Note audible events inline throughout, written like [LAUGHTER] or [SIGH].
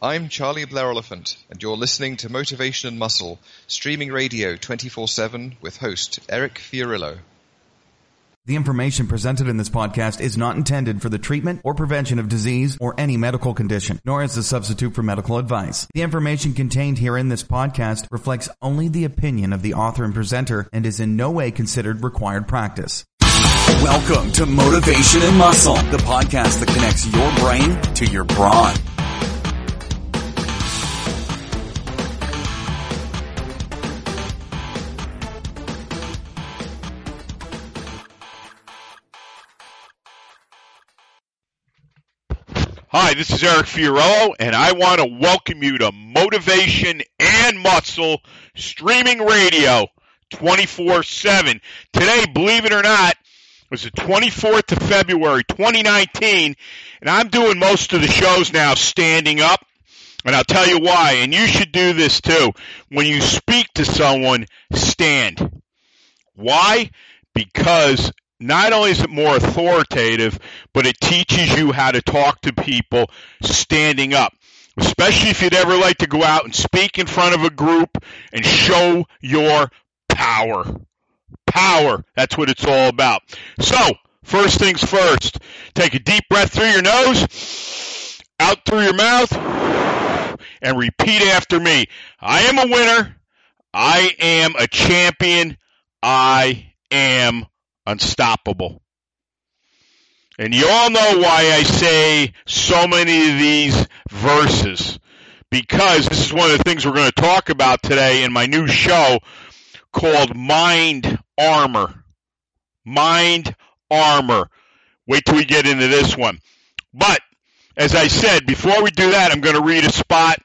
I'm Charlie Blair Oliphant, and you're listening to Motivation and Muscle, streaming radio 24 7 with host Eric Fiorillo. The information presented in this podcast is not intended for the treatment or prevention of disease or any medical condition, nor as a substitute for medical advice. The information contained here in this podcast reflects only the opinion of the author and presenter and is in no way considered required practice. Welcome to Motivation and Muscle, the podcast that connects your brain to your brawn. Hi, this is Eric Fiorillo, and I want to welcome you to Motivation and Muscle streaming radio 24 7. Today, believe it or not, was the 24th of February 2019, and I'm doing most of the shows now standing up. And I'll tell you why, and you should do this too. When you speak to someone, stand. Why? Because not only is it more authoritative, but it teaches you how to talk to people standing up. Especially if you'd ever like to go out and speak in front of a group and show your power. Power. That's what it's all about. So, first things first, take a deep breath through your nose, out through your mouth, and repeat after me. I am a winner. I am a champion. I am unstoppable. And you all know why I say so many of these verses. Because this is one of the things we're going to talk about today in my new show called Mind Armor. Mind Armor. Wait till we get into this one. But, as I said, before we do that, I'm going to read a spot.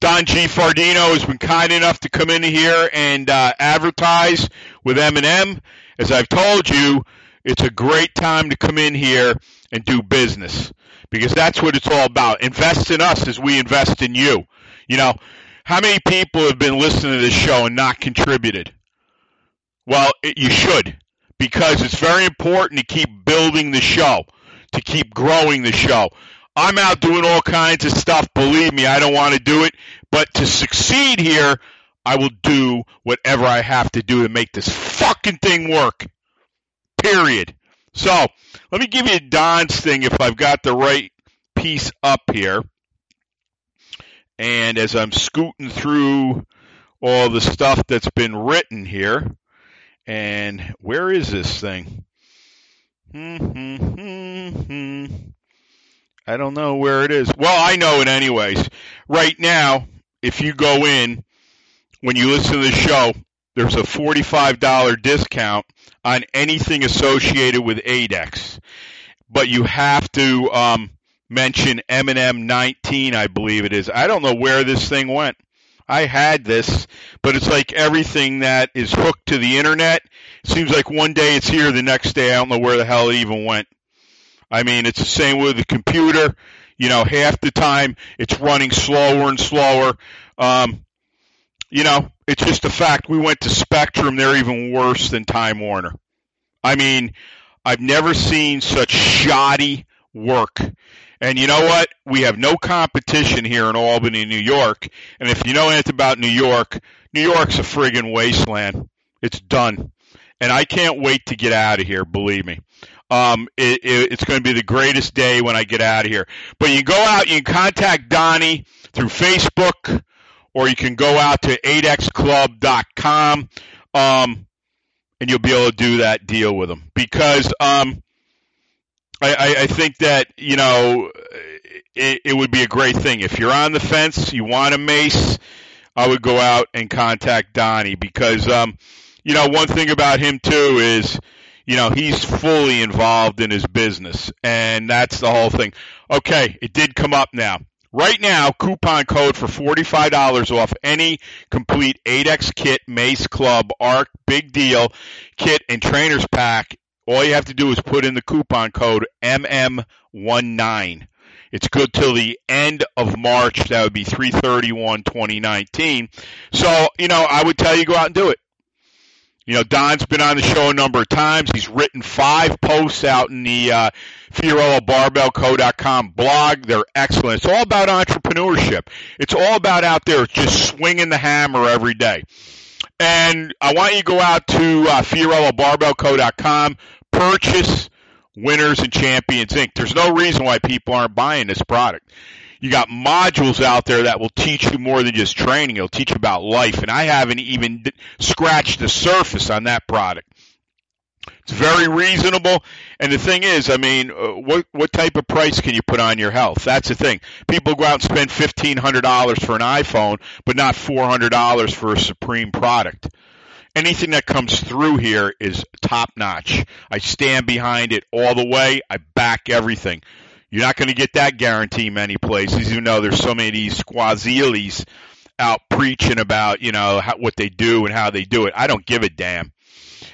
Don G. Fardino has been kind enough to come in here and uh, advertise with M&M. As I've told you, it's a great time to come in here and do business because that's what it's all about. Invest in us as we invest in you. You know, how many people have been listening to this show and not contributed? Well, it, you should because it's very important to keep building the show, to keep growing the show. I'm out doing all kinds of stuff. Believe me, I don't want to do it. But to succeed here, I will do whatever I have to do to make this fucking thing work. Period. So, let me give you Don's thing if I've got the right piece up here. And as I'm scooting through all the stuff that's been written here, and where is this thing? Hmm, hmm, hmm, I don't know where it is. Well, I know it anyways. Right now, if you go in, when you listen to the show, there's a $45 discount on anything associated with 8X. But you have to um, mention M&M 19, I believe it is. I don't know where this thing went. I had this, but it's like everything that is hooked to the internet. Seems like one day it's here, the next day I don't know where the hell it even went. I mean, it's the same with the computer. You know, half the time it's running slower and slower. Um, you know, it's just a fact. We went to Spectrum; they're even worse than Time Warner. I mean, I've never seen such shoddy work. And you know what? We have no competition here in Albany, New York. And if you know anything about New York, New York's a friggin' wasteland. It's done. And I can't wait to get out of here, believe me. Um, it, it, it's going to be the greatest day when I get out of here. But you go out, you contact Donnie through Facebook, or you can go out to 8xclub.com um, and you'll be able to do that deal with them because um, I, I, think that you know it, it, would be a great thing if you're on the fence, you want a mace. I would go out and contact Donnie because um, you know one thing about him too is you know he's fully involved in his business and that's the whole thing. Okay, it did come up now. Right now, coupon code for $45 off any complete 8X kit, Mace Club, ARC, Big Deal kit, and Trainer's Pack. All you have to do is put in the coupon code MM19. It's good till the end of March. That would be 331 2019. So, you know, I would tell you go out and do it. You know, Don's been on the show a number of times. He's written five posts out in the uh, FiorilloBarbellCo.com blog. They're excellent. It's all about entrepreneurship. It's all about out there just swinging the hammer every day. And I want you to go out to uh, FiorilloBarbellCo.com, purchase Winners and Champions Inc. There's no reason why people aren't buying this product. You got modules out there that will teach you more than just training. It'll teach you about life. And I haven't even scratched the surface on that product. It's very reasonable. And the thing is, I mean, uh, what what type of price can you put on your health? That's the thing. People go out and spend fifteen hundred dollars for an iPhone, but not four hundred dollars for a Supreme product. Anything that comes through here is top notch. I stand behind it all the way. I back everything. You're not going to get that guarantee many places. You know, there's so many of these squazilis out preaching about, you know, how, what they do and how they do it. I don't give a damn.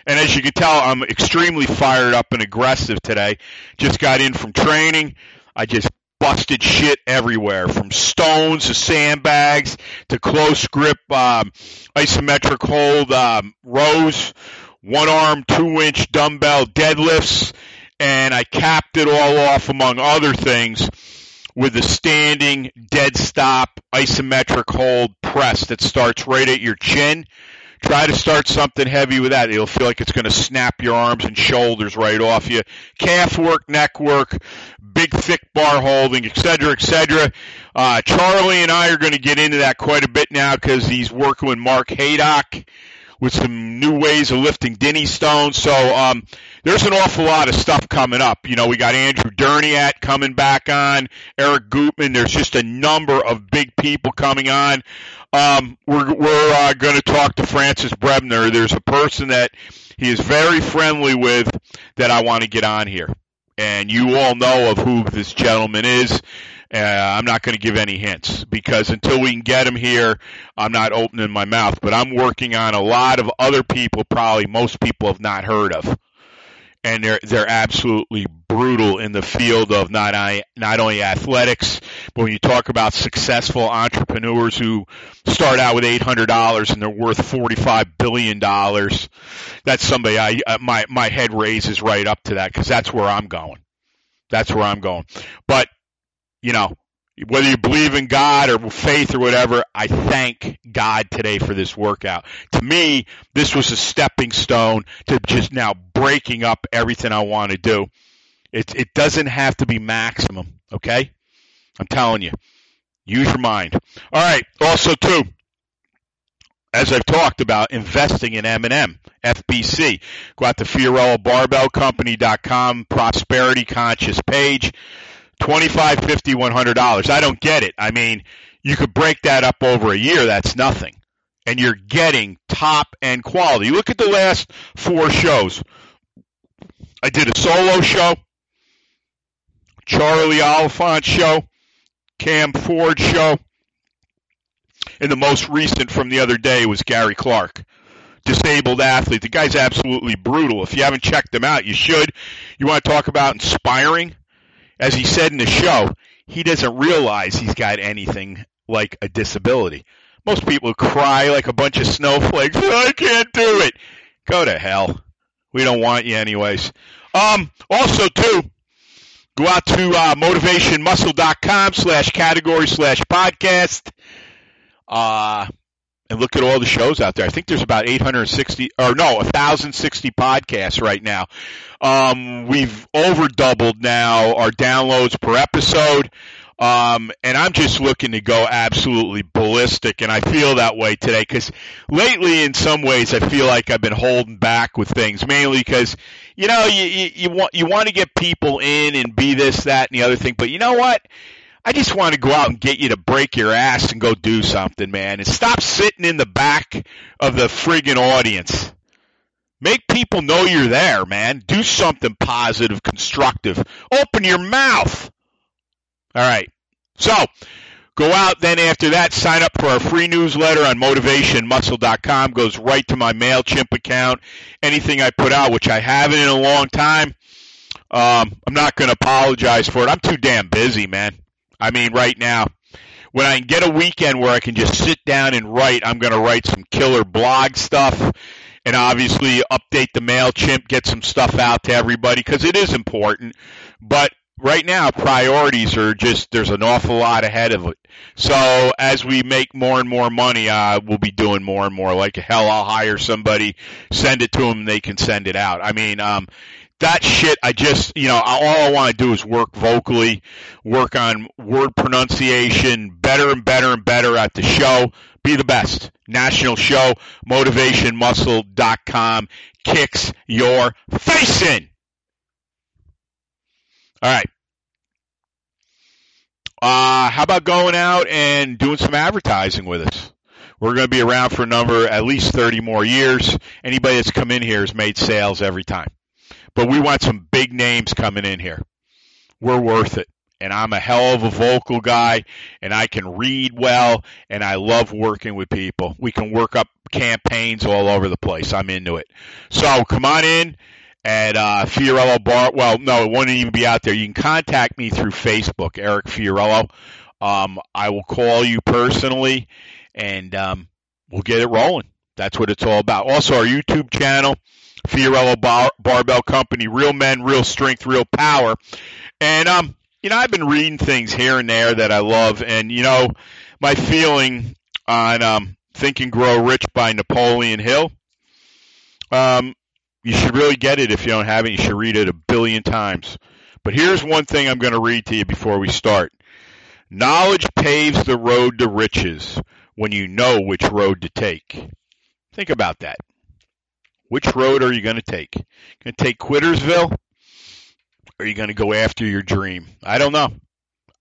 And as you can tell, I'm extremely fired up and aggressive today. Just got in from training. I just busted shit everywhere from stones to sandbags to close grip um, isometric hold um, rows, one arm, two inch dumbbell deadlifts, and I capped it all off, among other things, with a standing dead stop isometric hold press that starts right at your chin. Try to start something heavy with that. It'll feel like it's going to snap your arms and shoulders right off you. Calf work, neck work, big thick bar holding, etc., etc. Uh, Charlie and I are going to get into that quite a bit now because he's working with Mark Haydock with some new ways of lifting Dinnie stones. So um, there's an awful lot of stuff coming up. You know, we got Andrew Derniat coming back on, Eric Gutman. There's just a number of big people coming on. Um, we're we're uh, going to talk to Francis Brebner. There's a person that he is very friendly with that I want to get on here, and you all know of who this gentleman is. Uh, I'm not going to give any hints because until we can get him here, I'm not opening my mouth. But I'm working on a lot of other people, probably most people have not heard of, and they're they're absolutely brutal in the field of not I, not only athletics, but when you talk about successful entrepreneurs who start out with eight hundred dollars and they're worth forty five billion dollars, that's somebody I uh, my my head raises right up to that because that's where I'm going. That's where I'm going. But you know, whether you believe in God or faith or whatever, I thank God today for this workout. To me, this was a stepping stone to just now breaking up everything I want to do. It, it doesn't have to be maximum, okay? I'm telling you. Use your mind. All right. Also, too, as I've talked about, investing in M&M, FBC. Go out to FiorilloBarbellCompany.com, Prosperity Conscious page. 25 50 $100. I don't get it. I mean, you could break that up over a year. That's nothing. And you're getting top end quality. Look at the last four shows. I did a solo show, Charlie Oliphant show, Cam Ford show, and the most recent from the other day was Gary Clark disabled athlete. The guy's absolutely brutal. If you haven't checked him out, you should. You want to talk about inspiring? As he said in the show, he doesn't realize he's got anything like a disability. Most people cry like a bunch of snowflakes. I can't do it. Go to hell. We don't want you anyways. Um, also, too, go out to uh, motivationmuscle.com slash category slash podcast. Uh, and look at all the shows out there. I think there's about 860 or no, 1060 podcasts right now. Um, we've over doubled now our downloads per episode. Um, and I'm just looking to go absolutely ballistic, and I feel that way today because lately, in some ways, I feel like I've been holding back with things, mainly because you know you, you, you want you want to get people in and be this, that, and the other thing, but you know what? I just want to go out and get you to break your ass and go do something, man, and stop sitting in the back of the friggin' audience. Make people know you're there, man. Do something positive, constructive. Open your mouth. All right. So, go out then after that, sign up for our free newsletter on motivationmuscle.com. Goes right to my MailChimp account. Anything I put out, which I haven't in a long time, um, I'm not going to apologize for it. I'm too damn busy, man. I mean, right now, when I can get a weekend where I can just sit down and write, I'm going to write some killer blog stuff and obviously update the MailChimp, get some stuff out to everybody because it is important. But right now, priorities are just, there's an awful lot ahead of it. So as we make more and more money, uh, we'll be doing more and more. Like hell, I'll hire somebody, send it to them, and they can send it out. I mean, um, that shit, I just, you know, all I want to do is work vocally, work on word pronunciation, better and better and better at the show. Be the best. National show, motivationmuscle.com kicks your face in. All right. Uh, how about going out and doing some advertising with us? We're going to be around for a number, at least 30 more years. Anybody that's come in here has made sales every time. But we want some big names coming in here. We're worth it. And I'm a hell of a vocal guy, and I can read well, and I love working with people. We can work up campaigns all over the place. I'm into it. So come on in at uh, Fiorillo Bar. Well, no, it won't even be out there. You can contact me through Facebook, Eric Fiorillo. Um, I will call you personally, and um, we'll get it rolling. That's what it's all about. Also, our YouTube channel, Fiorillo Bar- Barbell Company, Real Men, Real Strength, Real Power. And, um, you know, I've been reading things here and there that I love. And, you know, my feeling on um, Think and Grow Rich by Napoleon Hill, um, you should really get it if you don't have it. You should read it a billion times. But here's one thing I'm going to read to you before we start. Knowledge paves the road to riches when you know which road to take. Think about that. Which road are you going to take? Going to take Quittersville? Or are you going to go after your dream? I don't know.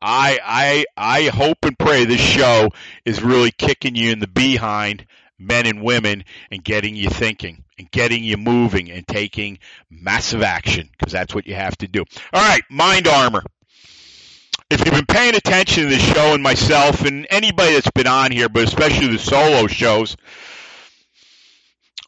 I I I hope and pray this show is really kicking you in the behind, men and women, and getting you thinking and getting you moving and taking massive action because that's what you have to do. All right, mind armor. If you've been paying attention to the show and myself and anybody that's been on here, but especially the solo shows,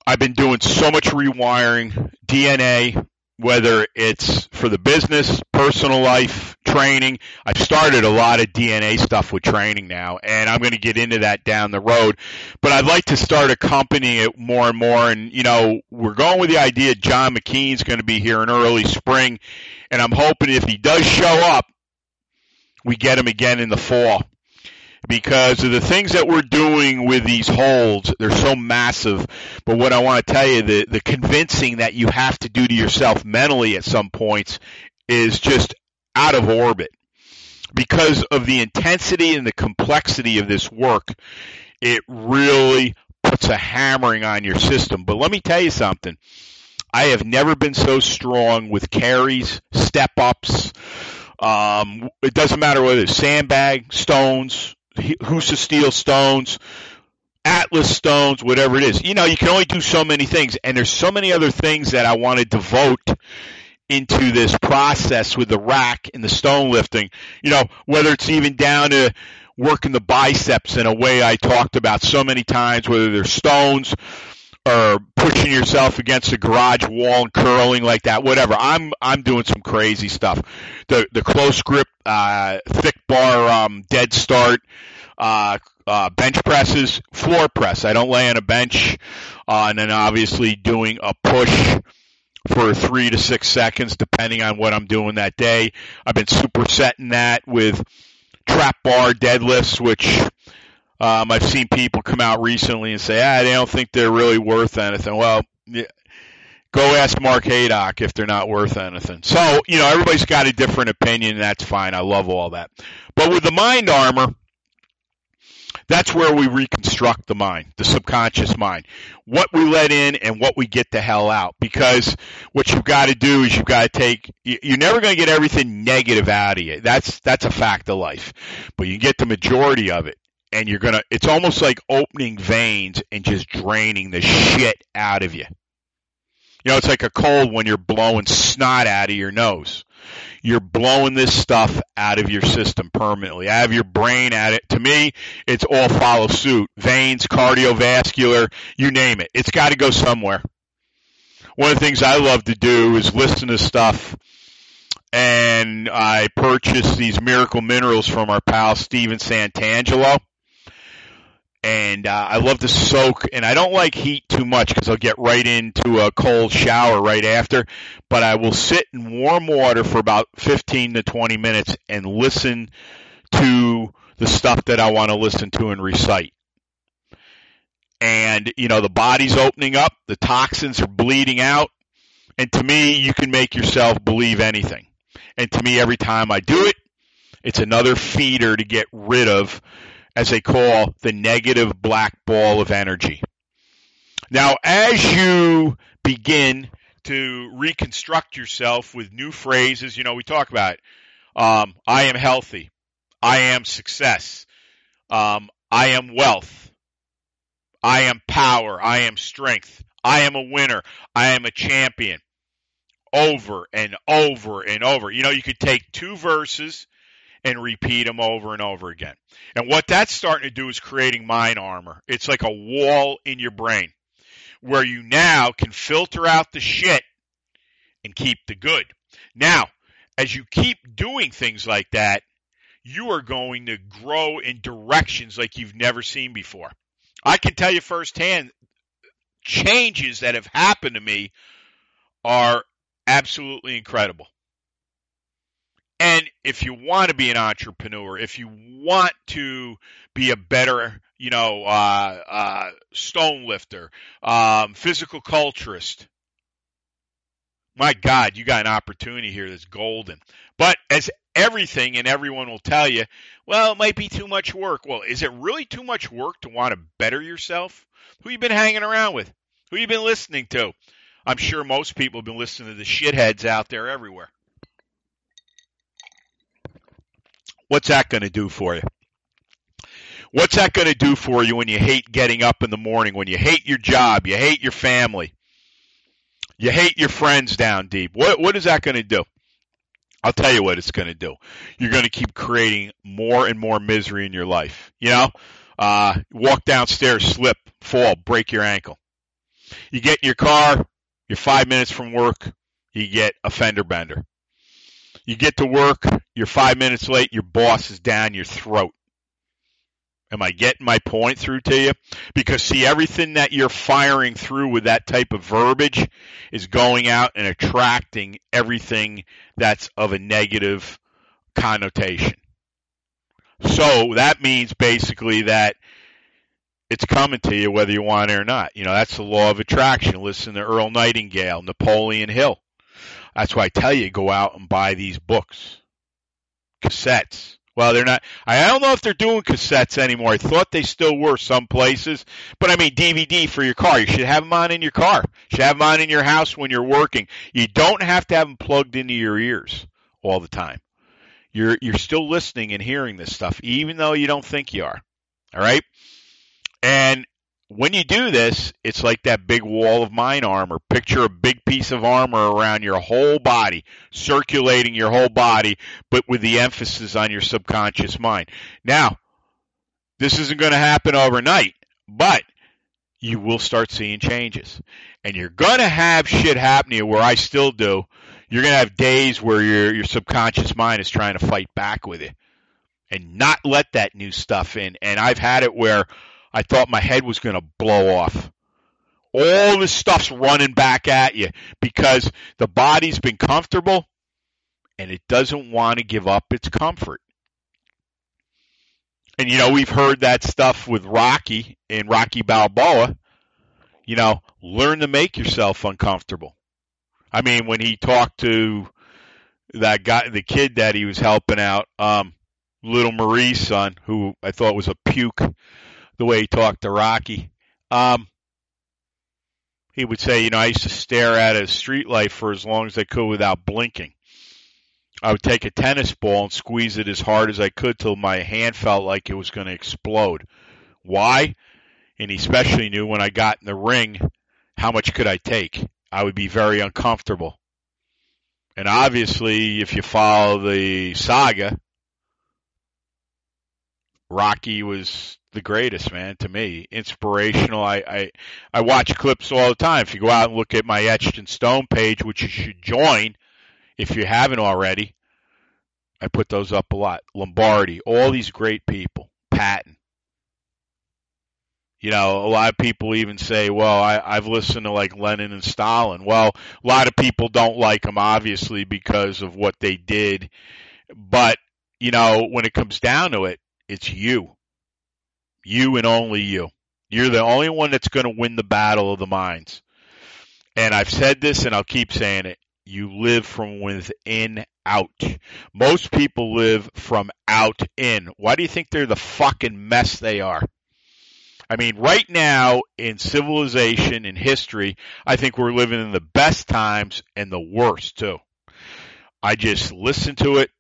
I've been doing so much rewiring, DNA, whether it's for the business, personal life, training. I've started a lot of DNA stuff with training now, and I'm going to get into that down the road. But I'd like to start accompanying it more and more. And, you know, we're going with the idea John McKean's going to be here in early spring, and I'm hoping if he does show up, we get him again in the fall because of the things that we're doing with these holds. They're so massive. But what I want to tell you, the, the convincing that you have to do to yourself mentally at some points is just out of orbit. Because of the intensity and the complexity of this work, it really puts a hammering on your system. But let me tell you something. I have never been so strong with carries, step ups. Um, it doesn't matter whether it's sandbag, stones, Husa steel stones, Atlas stones, whatever it is. You know, you can only do so many things, and there's so many other things that I want to devote into this process with the rack and the stone lifting. You know, whether it's even down to working the biceps in a way I talked about so many times, whether they're stones or pushing yourself against a garage wall and curling like that, whatever. I'm I'm doing some crazy stuff. The the close grip, uh, thick bar, um, dead start, uh, uh, bench presses, floor press. I don't lay on a bench, uh, and then obviously doing a push for three to six seconds, depending on what I'm doing that day. I've been supersetting that with trap bar deadlifts, which um, I've seen people come out recently and say, ah, they don't think they're really worth anything. Well, go ask Mark Haydock if they're not worth anything. So, you know, everybody's got a different opinion, and that's fine. I love all that. But with the mind armor, that's where we reconstruct the mind, the subconscious mind. What we let in and what we get the hell out. Because what you've got to do is you've got to take, you're never going to get everything negative out of you. That's, that's a fact of life. But you get the majority of it and you're gonna it's almost like opening veins and just draining the shit out of you. You know, it's like a cold when you're blowing snot out of your nose. You're blowing this stuff out of your system permanently. I have your brain at it. To me, it's all follow suit. Veins, cardiovascular, you name it. It's got to go somewhere. One of the things I love to do is listen to stuff and I purchased these miracle minerals from our pal Steven Santangelo and uh, I love to soak. And I don't like heat too much because I'll get right into a cold shower right after. But I will sit in warm water for about 15 to 20 minutes and listen to the stuff that I want to listen to and recite. And you know the body's opening up, the toxins are bleeding out, and to me, you can make yourself believe anything. And to me, every time I do it, it's another feeder to get rid of as they call the negative black ball of energy. Now, as you begin to reconstruct yourself with new phrases, you know, we talk about. Um, I am healthy. I am success. Um, I am wealth. I am power. I am strength. I am a winner. I am a champion. Over and over and over. You know, you could take two verses and repeat them over and over again. And what that's starting to do is creating mind armor. It's like a wall in your brain where you now can filter out the shit and keep the good. Now, as you keep doing things like that, you are going to grow in directions like you've never seen before. I can tell you firsthand, changes that have happened to me are absolutely incredible. And if you want to be an entrepreneur, if you want to be a better, you know, uh, uh, stone lifter, um, physical culturist, my God, you got an opportunity here that's golden. But as everything and everyone will tell you, well, it might be too much work. Well, is it really too much work to want to better yourself? Who you been hanging around with? Who you been listening to? I'm sure most people have been listening to the shitheads out there everywhere. What's that going to do for you? What's that going to do for you when you hate getting up in the morning, when you hate your job, you hate your family, you hate your friends down deep? What, what is that going to do? I'll tell you what it's going to do. You're going to keep creating more and more misery in your life. You know, uh, walk downstairs, slip, fall, break your ankle. You get in your car, you're five minutes from work, you get a fender bender. You get to work, you're five minutes late, your boss is down your throat. Am I getting my point through to you? Because see, everything that you're firing through with that type of verbiage is going out and attracting everything that's of a negative connotation. So that means basically that it's coming to you whether you want it or not. You know, that's the law of attraction. Listen to Earl Nightingale, Napoleon Hill. That's why I tell you go out and buy these books, cassettes. Well, they're not. I don't know if they're doing cassettes anymore. I thought they still were some places, but I mean DVD for your car. You should have them on in your car. You should have them on in your house when you're working. You don't have to have them plugged into your ears all the time. You're you're still listening and hearing this stuff, even though you don't think you are. All right, and when you do this, it's like that big wall of mind armor. Picture a big piece of armor around your whole body, circulating your whole body, but with the emphasis on your subconscious mind. Now, this isn't going to happen overnight, but you will start seeing changes. And you're going to have shit happening where I still do. You're going to have days where your, your subconscious mind is trying to fight back with it and not let that new stuff in. And I've had it where I thought my head was going to blow off. All this stuff's running back at you because the body's been comfortable and it doesn't want to give up its comfort. And you know, we've heard that stuff with Rocky and Rocky Balboa. You know, learn to make yourself uncomfortable. I mean, when he talked to that guy, the kid that he was helping out, um, little Marie's son, who I thought was a puke the way he talked to Rocky. Um, he would say, you know, I used to stare at a street light for as long as I could without blinking. I would take a tennis ball and squeeze it as hard as I could till my hand felt like it was going to explode. Why? And he especially knew when I got in the ring, how much could I take? I would be very uncomfortable. And obviously, if you follow the saga, Rocky was the greatest, man, to me. Inspirational. I, I I watch clips all the time. If you go out and look at my Etched in Stone page, which you should join if you haven't already, I put those up a lot. Lombardi, all these great people. Patton. You know, a lot of people even say, well, I, I've listened to like Lenin and Stalin. Well, a lot of people don't like them, obviously, because of what they did. But, you know, when it comes down to it, it's you. You and only you. You're the only one that's going to win the battle of the minds. And I've said this and I'll keep saying it. You live from within out. Most people live from out in. Why do you think they're the fucking mess they are? I mean, right now in civilization, in history, I think we're living in the best times and the worst too. I just listen to it,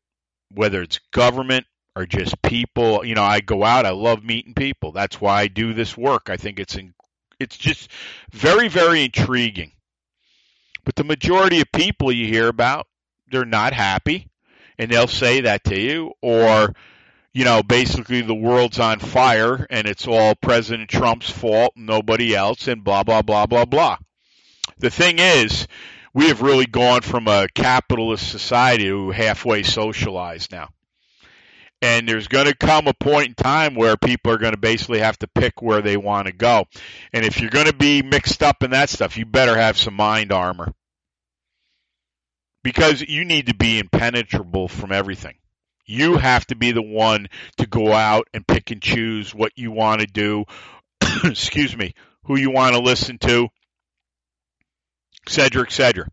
whether it's government or just people. You know, I go out, I love meeting people. That's why I do this work. I think it's in, it's just very, very intriguing. But the majority of people you hear about, they're not happy, and they'll say that to you, or you know, basically the world's on fire and it's all President Trump's fault, nobody else, and blah, blah, blah, blah, blah. The thing is, we have really gone from a capitalist society to halfway socialized now. And there's going to come a point in time where people are going to basically have to pick where they want to go. And if you're going to be mixed up in that stuff, you better have some mind armor. Because you need to be impenetrable from everything. You have to be the one to go out and pick and choose what you want to do. [COUGHS] Excuse me, who you want to listen to, etc., etc.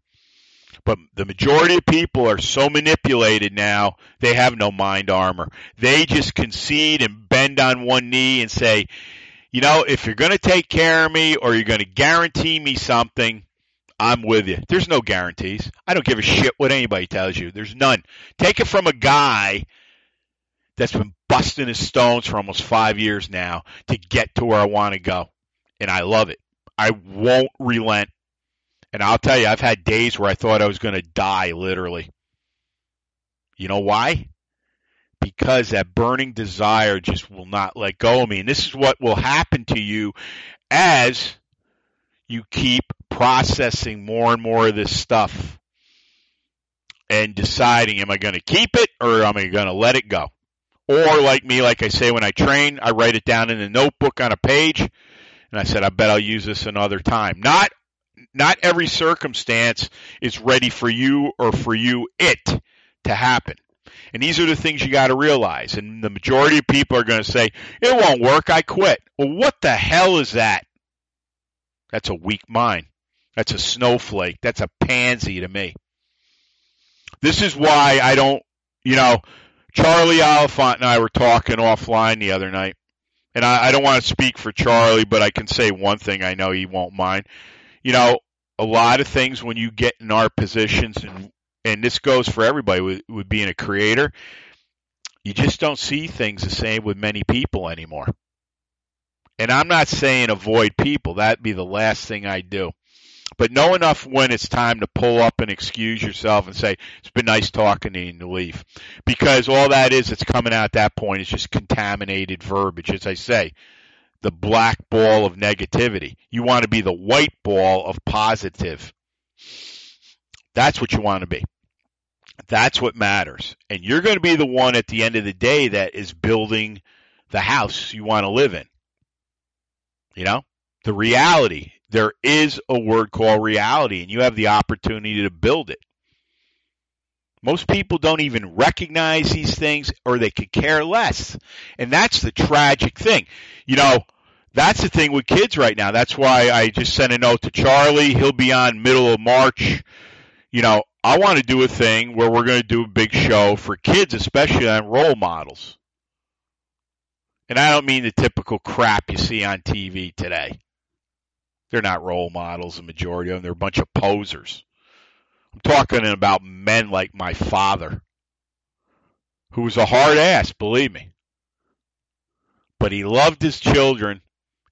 But the majority of people are so manipulated now, they have no mind armor. They just concede and bend on one knee and say, you know, if you're going to take care of me or you're going to guarantee me something, I'm with you. There's no guarantees. I don't give a shit what anybody tells you. There's none. Take it from a guy that's been busting his stones for almost five years now to get to where I want to go. And I love it. I won't relent. And I'll tell you, I've had days where I thought I was going to die, literally. You know why? Because that burning desire just will not let go of me. And this is what will happen to you as you keep processing more and more of this stuff and deciding, am I going to keep it or am I going to let it go? Or like me, like I say when I train, I write it down in a notebook on a page and I said, I bet I'll use this another time. Not, not every circumstance is ready for you or for you it to happen. And these are the things you got to realize. And the majority of people are going to say, it won't work. I quit. Well, what the hell is that? That's a weak mind. That's a snowflake. That's a pansy to me. This is why I don't, you know, Charlie Oliphant and I were talking offline the other night. And I, I don't want to speak for Charlie, but I can say one thing I know he won't mind. You know, a lot of things when you get in our positions, and, and this goes for everybody with, with being a creator, you just don't see things the same with many people anymore. And I'm not saying avoid people. That'd be the last thing I do. But know enough when it's time to pull up and excuse yourself and say, it's been nice talking to you and leave. Because all that is that's coming out at that point is just contaminated verbiage. As I say, the black ball of negativity. You want to be the white ball of positive. That's what you want to be. That's what matters. And you're going to be the one at the end of the day that is building the house you want to live in. You know, the reality. There is a word called reality, and you have the opportunity to build it. Most people don't even recognize these things or they could care less. And that's the tragic thing. You know, that's the thing with kids right now. That's why I just sent a note to Charlie. He'll be on middle of March. You know, I want to do a thing where we're going to do a big show for kids, especially on role models. And I don't mean the typical crap you see on TV today. They're not role models, the majority of them. They're a bunch of posers. I'm talking about men like my father, who was a hard ass, believe me. But he loved his children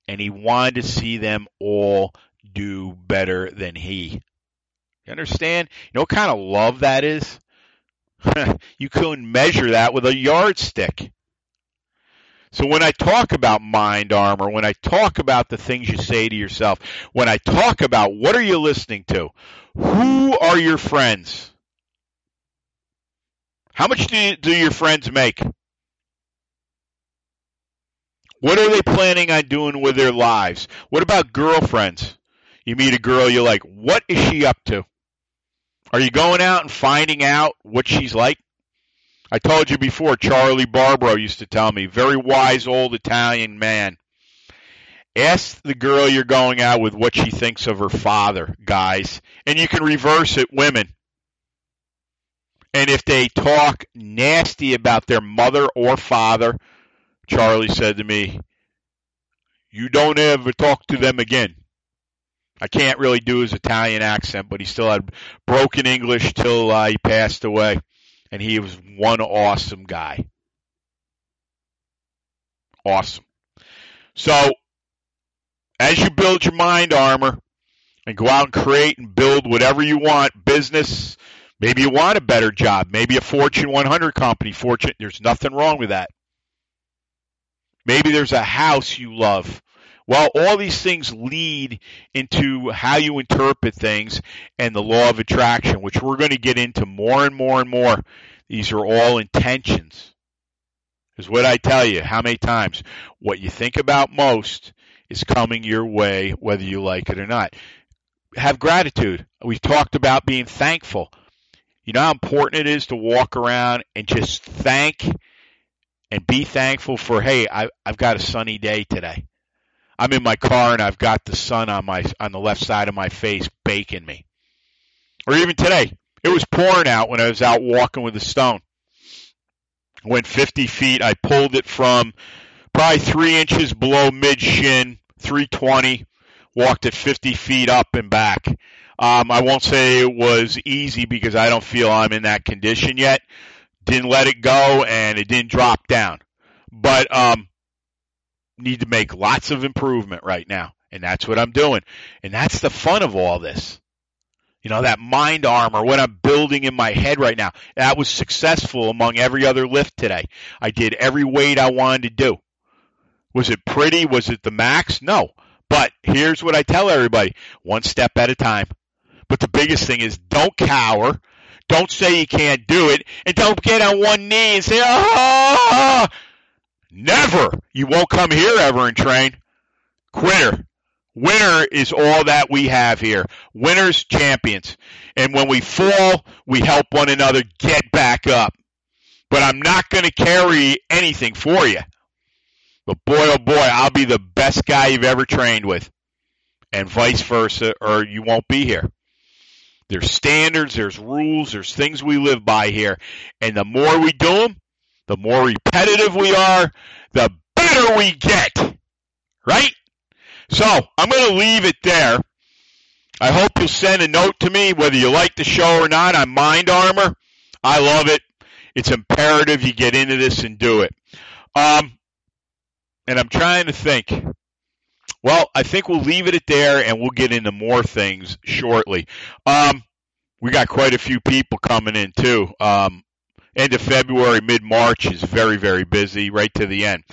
and he wanted to see them all do better than he. You understand? You know what kind of love that is? [LAUGHS] you couldn't measure that with a yardstick. So when I talk about mind armor, when I talk about the things you say to yourself, when I talk about what are you listening to, who are your friends? How much do, you, do your friends make? What are they planning on doing with their lives? What about girlfriends? You meet a girl, you're like, what is she up to? Are you going out and finding out what she's like? I told you before, Charlie Barbaro used to tell me, very wise old Italian man. Ask the girl you're going out with what she thinks of her father, guys. And you can reverse it, women. And if they talk nasty about their mother or father, Charlie said to me, you don't ever talk to them again. I can't really do his Italian accent, but he still had broken English till uh, he passed away. And he was one awesome guy. Awesome. So, as you build your mind armor and go out and create and build whatever you want, business, maybe you want a better job, maybe a Fortune 100 company, Fortune, there's nothing wrong with that. Maybe there's a house you love. Well, all these things lead into how you interpret things and the law of attraction, which we're going to get into more and more and more. These are all intentions. Is what I tell you. How many times? What you think about most is coming your way, whether you like it or not. Have gratitude. We've talked about being thankful. You know how important it is to walk around and just thank and be thankful for, hey, I, I've got a sunny day today. I'm in my car and I've got the sun on my on the left side of my face baking me. Or even today, it was pouring out when I was out walking with the stone. Went 50 feet. I pulled it from probably three inches below mid shin, 320. Walked it 50 feet up and back. Um, I won't say it was easy because I don't feel I'm in that condition yet. Didn't let it go and it didn't drop down. But um, need to make lots of improvement right now. And that's what I'm doing. And that's the fun of all this. You know, that mind armor, what I'm building in my head right now. That was successful among every other lift today. I did every weight I wanted to do. Was it pretty? Was it the max? No. But here's what I tell everybody one step at a time. But the biggest thing is don't cower. Don't say you can't do it. And don't get on one knee and say, ah, Never. You won't come here ever and train. Quitter. Winner is all that we have here. Winners, champions. And when we fall, we help one another get back up. But I'm not going to carry anything for you. But boy, oh boy, I'll be the best guy you've ever trained with. And vice versa, or you won't be here. There's standards, there's rules, there's things we live by here. And the more we do them, the more repetitive we are, the better we get. Right? So, I'm going to leave it there. I hope you'll send a note to me, whether you like the show or not, on Mind Armor. I love it. It's imperative you get into this and do it. Um, and I'm trying to think. Well, I think we'll leave it at there and we'll get into more things shortly. Um, we got quite a few people coming in too. Um, end of February, mid March is very, very busy right to the end.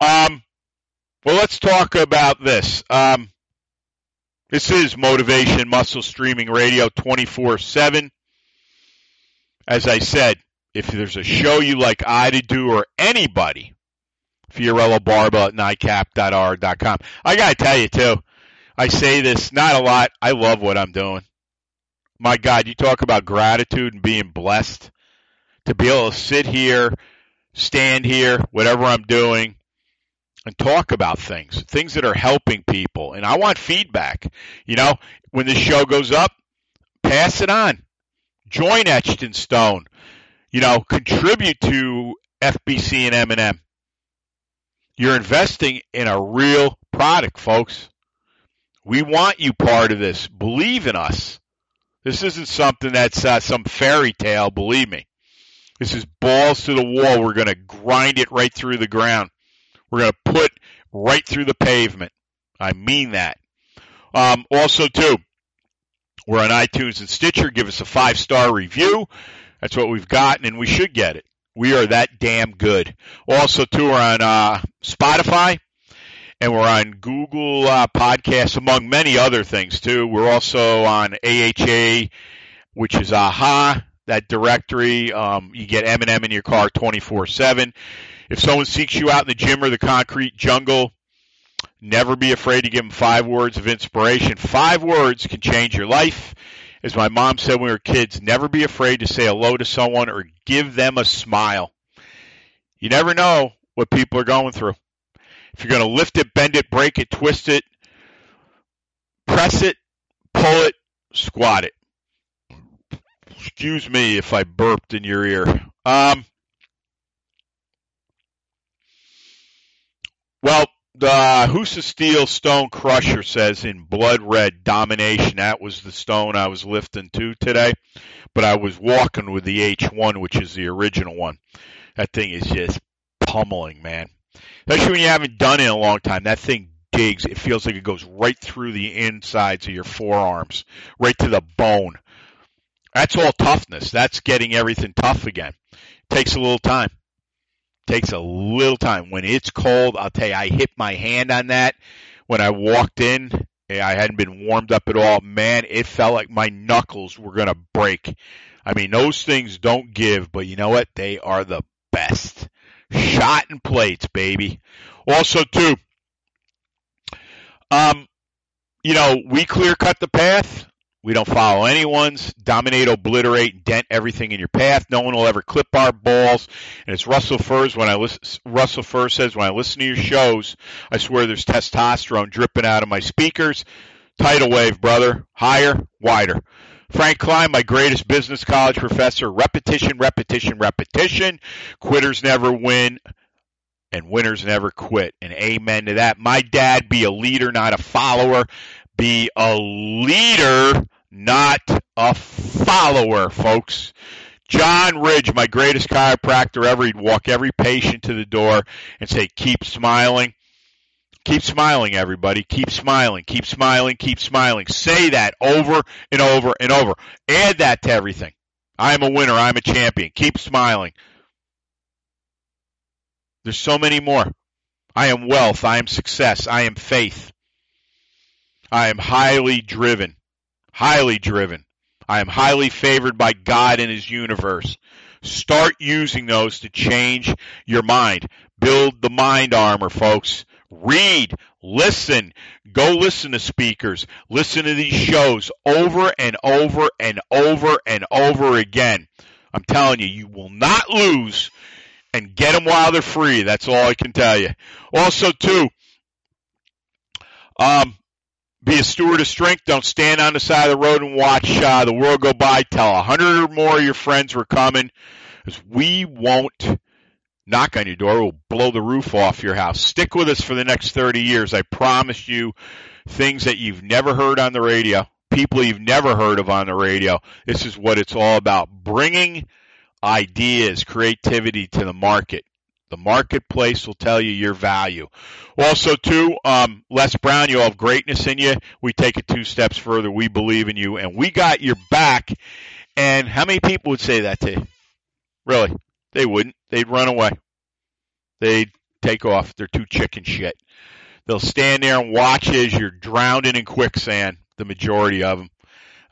Um, well, let's talk about this. Um, this is Motivation Muscle Streaming Radio 24 7. As I said, if there's a show you like I to do or anybody, Fiorillo Barba at nightcap.r.com. I got to tell you, too, I say this not a lot. I love what I'm doing. My God, you talk about gratitude and being blessed to be able to sit here, stand here, whatever I'm doing, and talk about things, things that are helping people. And I want feedback. You know, when this show goes up, pass it on. Join Etched in Stone. You know, contribute to FBC and M&M. You're investing in a real product, folks. We want you part of this. Believe in us. This isn't something that's uh, some fairy tale, believe me. This is balls to the wall. We're going to grind it right through the ground. We're going to put right through the pavement. I mean that. Um, also, too, we're on iTunes and Stitcher. Give us a five star review. That's what we've gotten, and we should get it. We are that damn good. Also, too, we're on uh, Spotify and we're on Google uh, Podcasts, among many other things, too. We're also on AHA, which is AHA that directory. Um, you get M&M in your car 24/7. If someone seeks you out in the gym or the concrete jungle, never be afraid to give them five words of inspiration. Five words can change your life. As my mom said when we were kids, never be afraid to say hello to someone or give them a smile. You never know what people are going through. If you're going to lift it, bend it, break it, twist it, press it, pull it, squat it. Excuse me if I burped in your ear. Um, well, the Husa Steel Stone Crusher says in blood red domination. That was the stone I was lifting to today, but I was walking with the H1, which is the original one. That thing is just pummeling, man. Especially when you haven't done it in a long time. That thing digs. It feels like it goes right through the insides of your forearms, right to the bone. That's all toughness. That's getting everything tough again. Takes a little time. takes a little time. When it's cold, I'll tell you, I hit my hand on that when I walked in. I hadn't been warmed up at all. Man, it felt like my knuckles were going to break. I mean, those things don't give, but you know what? They are the best. Shot and plates, baby. Also, too, um, you know, we clear cut the path. We don't follow anyone's. Dominate, obliterate, dent everything in your path. No one will ever clip our balls. And it's Russell Furs when I listen. Russell Furs says when I listen to your shows, I swear there's testosterone dripping out of my speakers. Tidal wave, brother. Higher, wider. Frank Klein, my greatest business college professor. Repetition, repetition, repetition. Quitters never win and winners never quit. And amen to that. My dad, be a leader, not a follower. Be a leader, not a follower, folks. John Ridge, my greatest chiropractor ever, he'd walk every patient to the door and say, keep smiling. Keep smiling, everybody. Keep smiling. Keep smiling. Keep smiling. Say that over and over and over. Add that to everything. I'm a winner. I'm a champion. Keep smiling. There's so many more. I am wealth. I am success. I am faith. I am highly driven. Highly driven. I am highly favored by God and His universe. Start using those to change your mind. Build the mind armor, folks. Read, listen, go listen to speakers, listen to these shows over and over and over and over again. I'm telling you, you will not lose and get them while they're free. That's all I can tell you. Also, too, um, be a steward of strength. Don't stand on the side of the road and watch uh, the world go by. Tell a hundred or more of your friends we're coming, because we won't knock on your door. We'll blow the roof off your house. Stick with us for the next 30 years. I promise you things that you've never heard on the radio, people you've never heard of on the radio. This is what it's all about. Bringing ideas, creativity to the market. The marketplace will tell you your value. Also, too, um, Les Brown, you have greatness in you. We take it two steps further. We believe in you, and we got your back. And how many people would say that to you? Really? They wouldn't. They'd run away. They'd take off. They're too chicken shit. They'll stand there and watch as you're drowning in quicksand. The majority of them.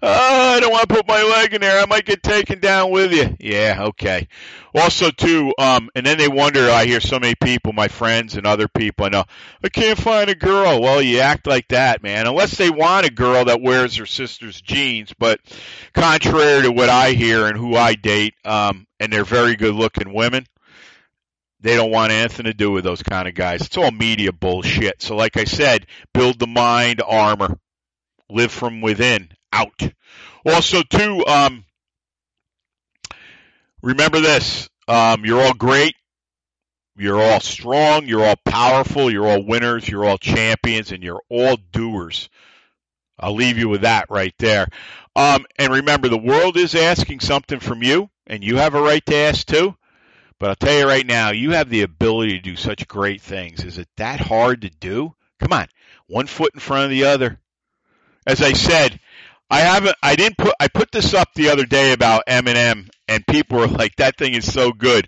Oh, I don't want to put my leg in there. I might get taken down with you. Yeah, okay. Also, too, um, and then they wonder. I hear so many people, my friends and other people. I know I can't find a girl. Well, you act like that, man. Unless they want a girl that wears her sister's jeans. But contrary to what I hear and who I date, um, and they're very good-looking women. They don't want anything to do with those kind of guys. It's all media bullshit. So, like I said, build the mind armor. Live from within out. Also, too, um, remember this: um, you're all great, you're all strong, you're all powerful, you're all winners, you're all champions, and you're all doers. I'll leave you with that right there. Um, and remember, the world is asking something from you, and you have a right to ask too. But I'll tell you right now, you have the ability to do such great things. Is it that hard to do? Come on, one foot in front of the other. As I said, I haven't. I didn't put. I put this up the other day about Eminem, and people were [LAUGHS] like, "That thing is so good."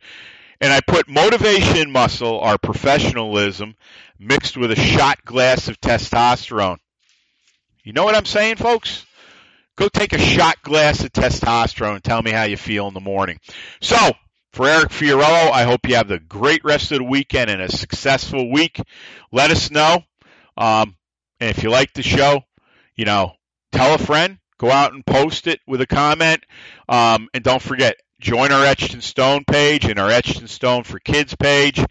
And I put motivation, muscle, our professionalism, mixed with a shot glass of testosterone. You know what I'm saying, folks? Go take a shot glass of testosterone and tell me how you feel in the morning. So, For Eric Fiorillo, I hope you have the great rest of the weekend and a successful week. Let us know. Um, and if you like the show, you know, tell a friend, go out and post it with a comment. Um, and don't forget, join our Etched in Stone page and our Etched in Stone for Kids page.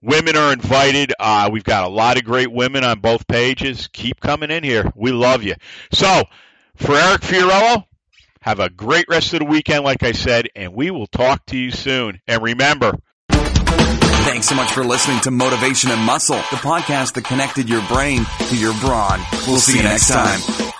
Women are invited. Uh, we've got a lot of great women on both pages. Keep coming in here. We love you. So, for Eric Fiorillo, have a great rest of the weekend, like I said, and we will talk to you soon. And remember, Thanks so much for listening to Motivation and Muscle, the podcast that connected your brain to your brawn. We'll see you next time.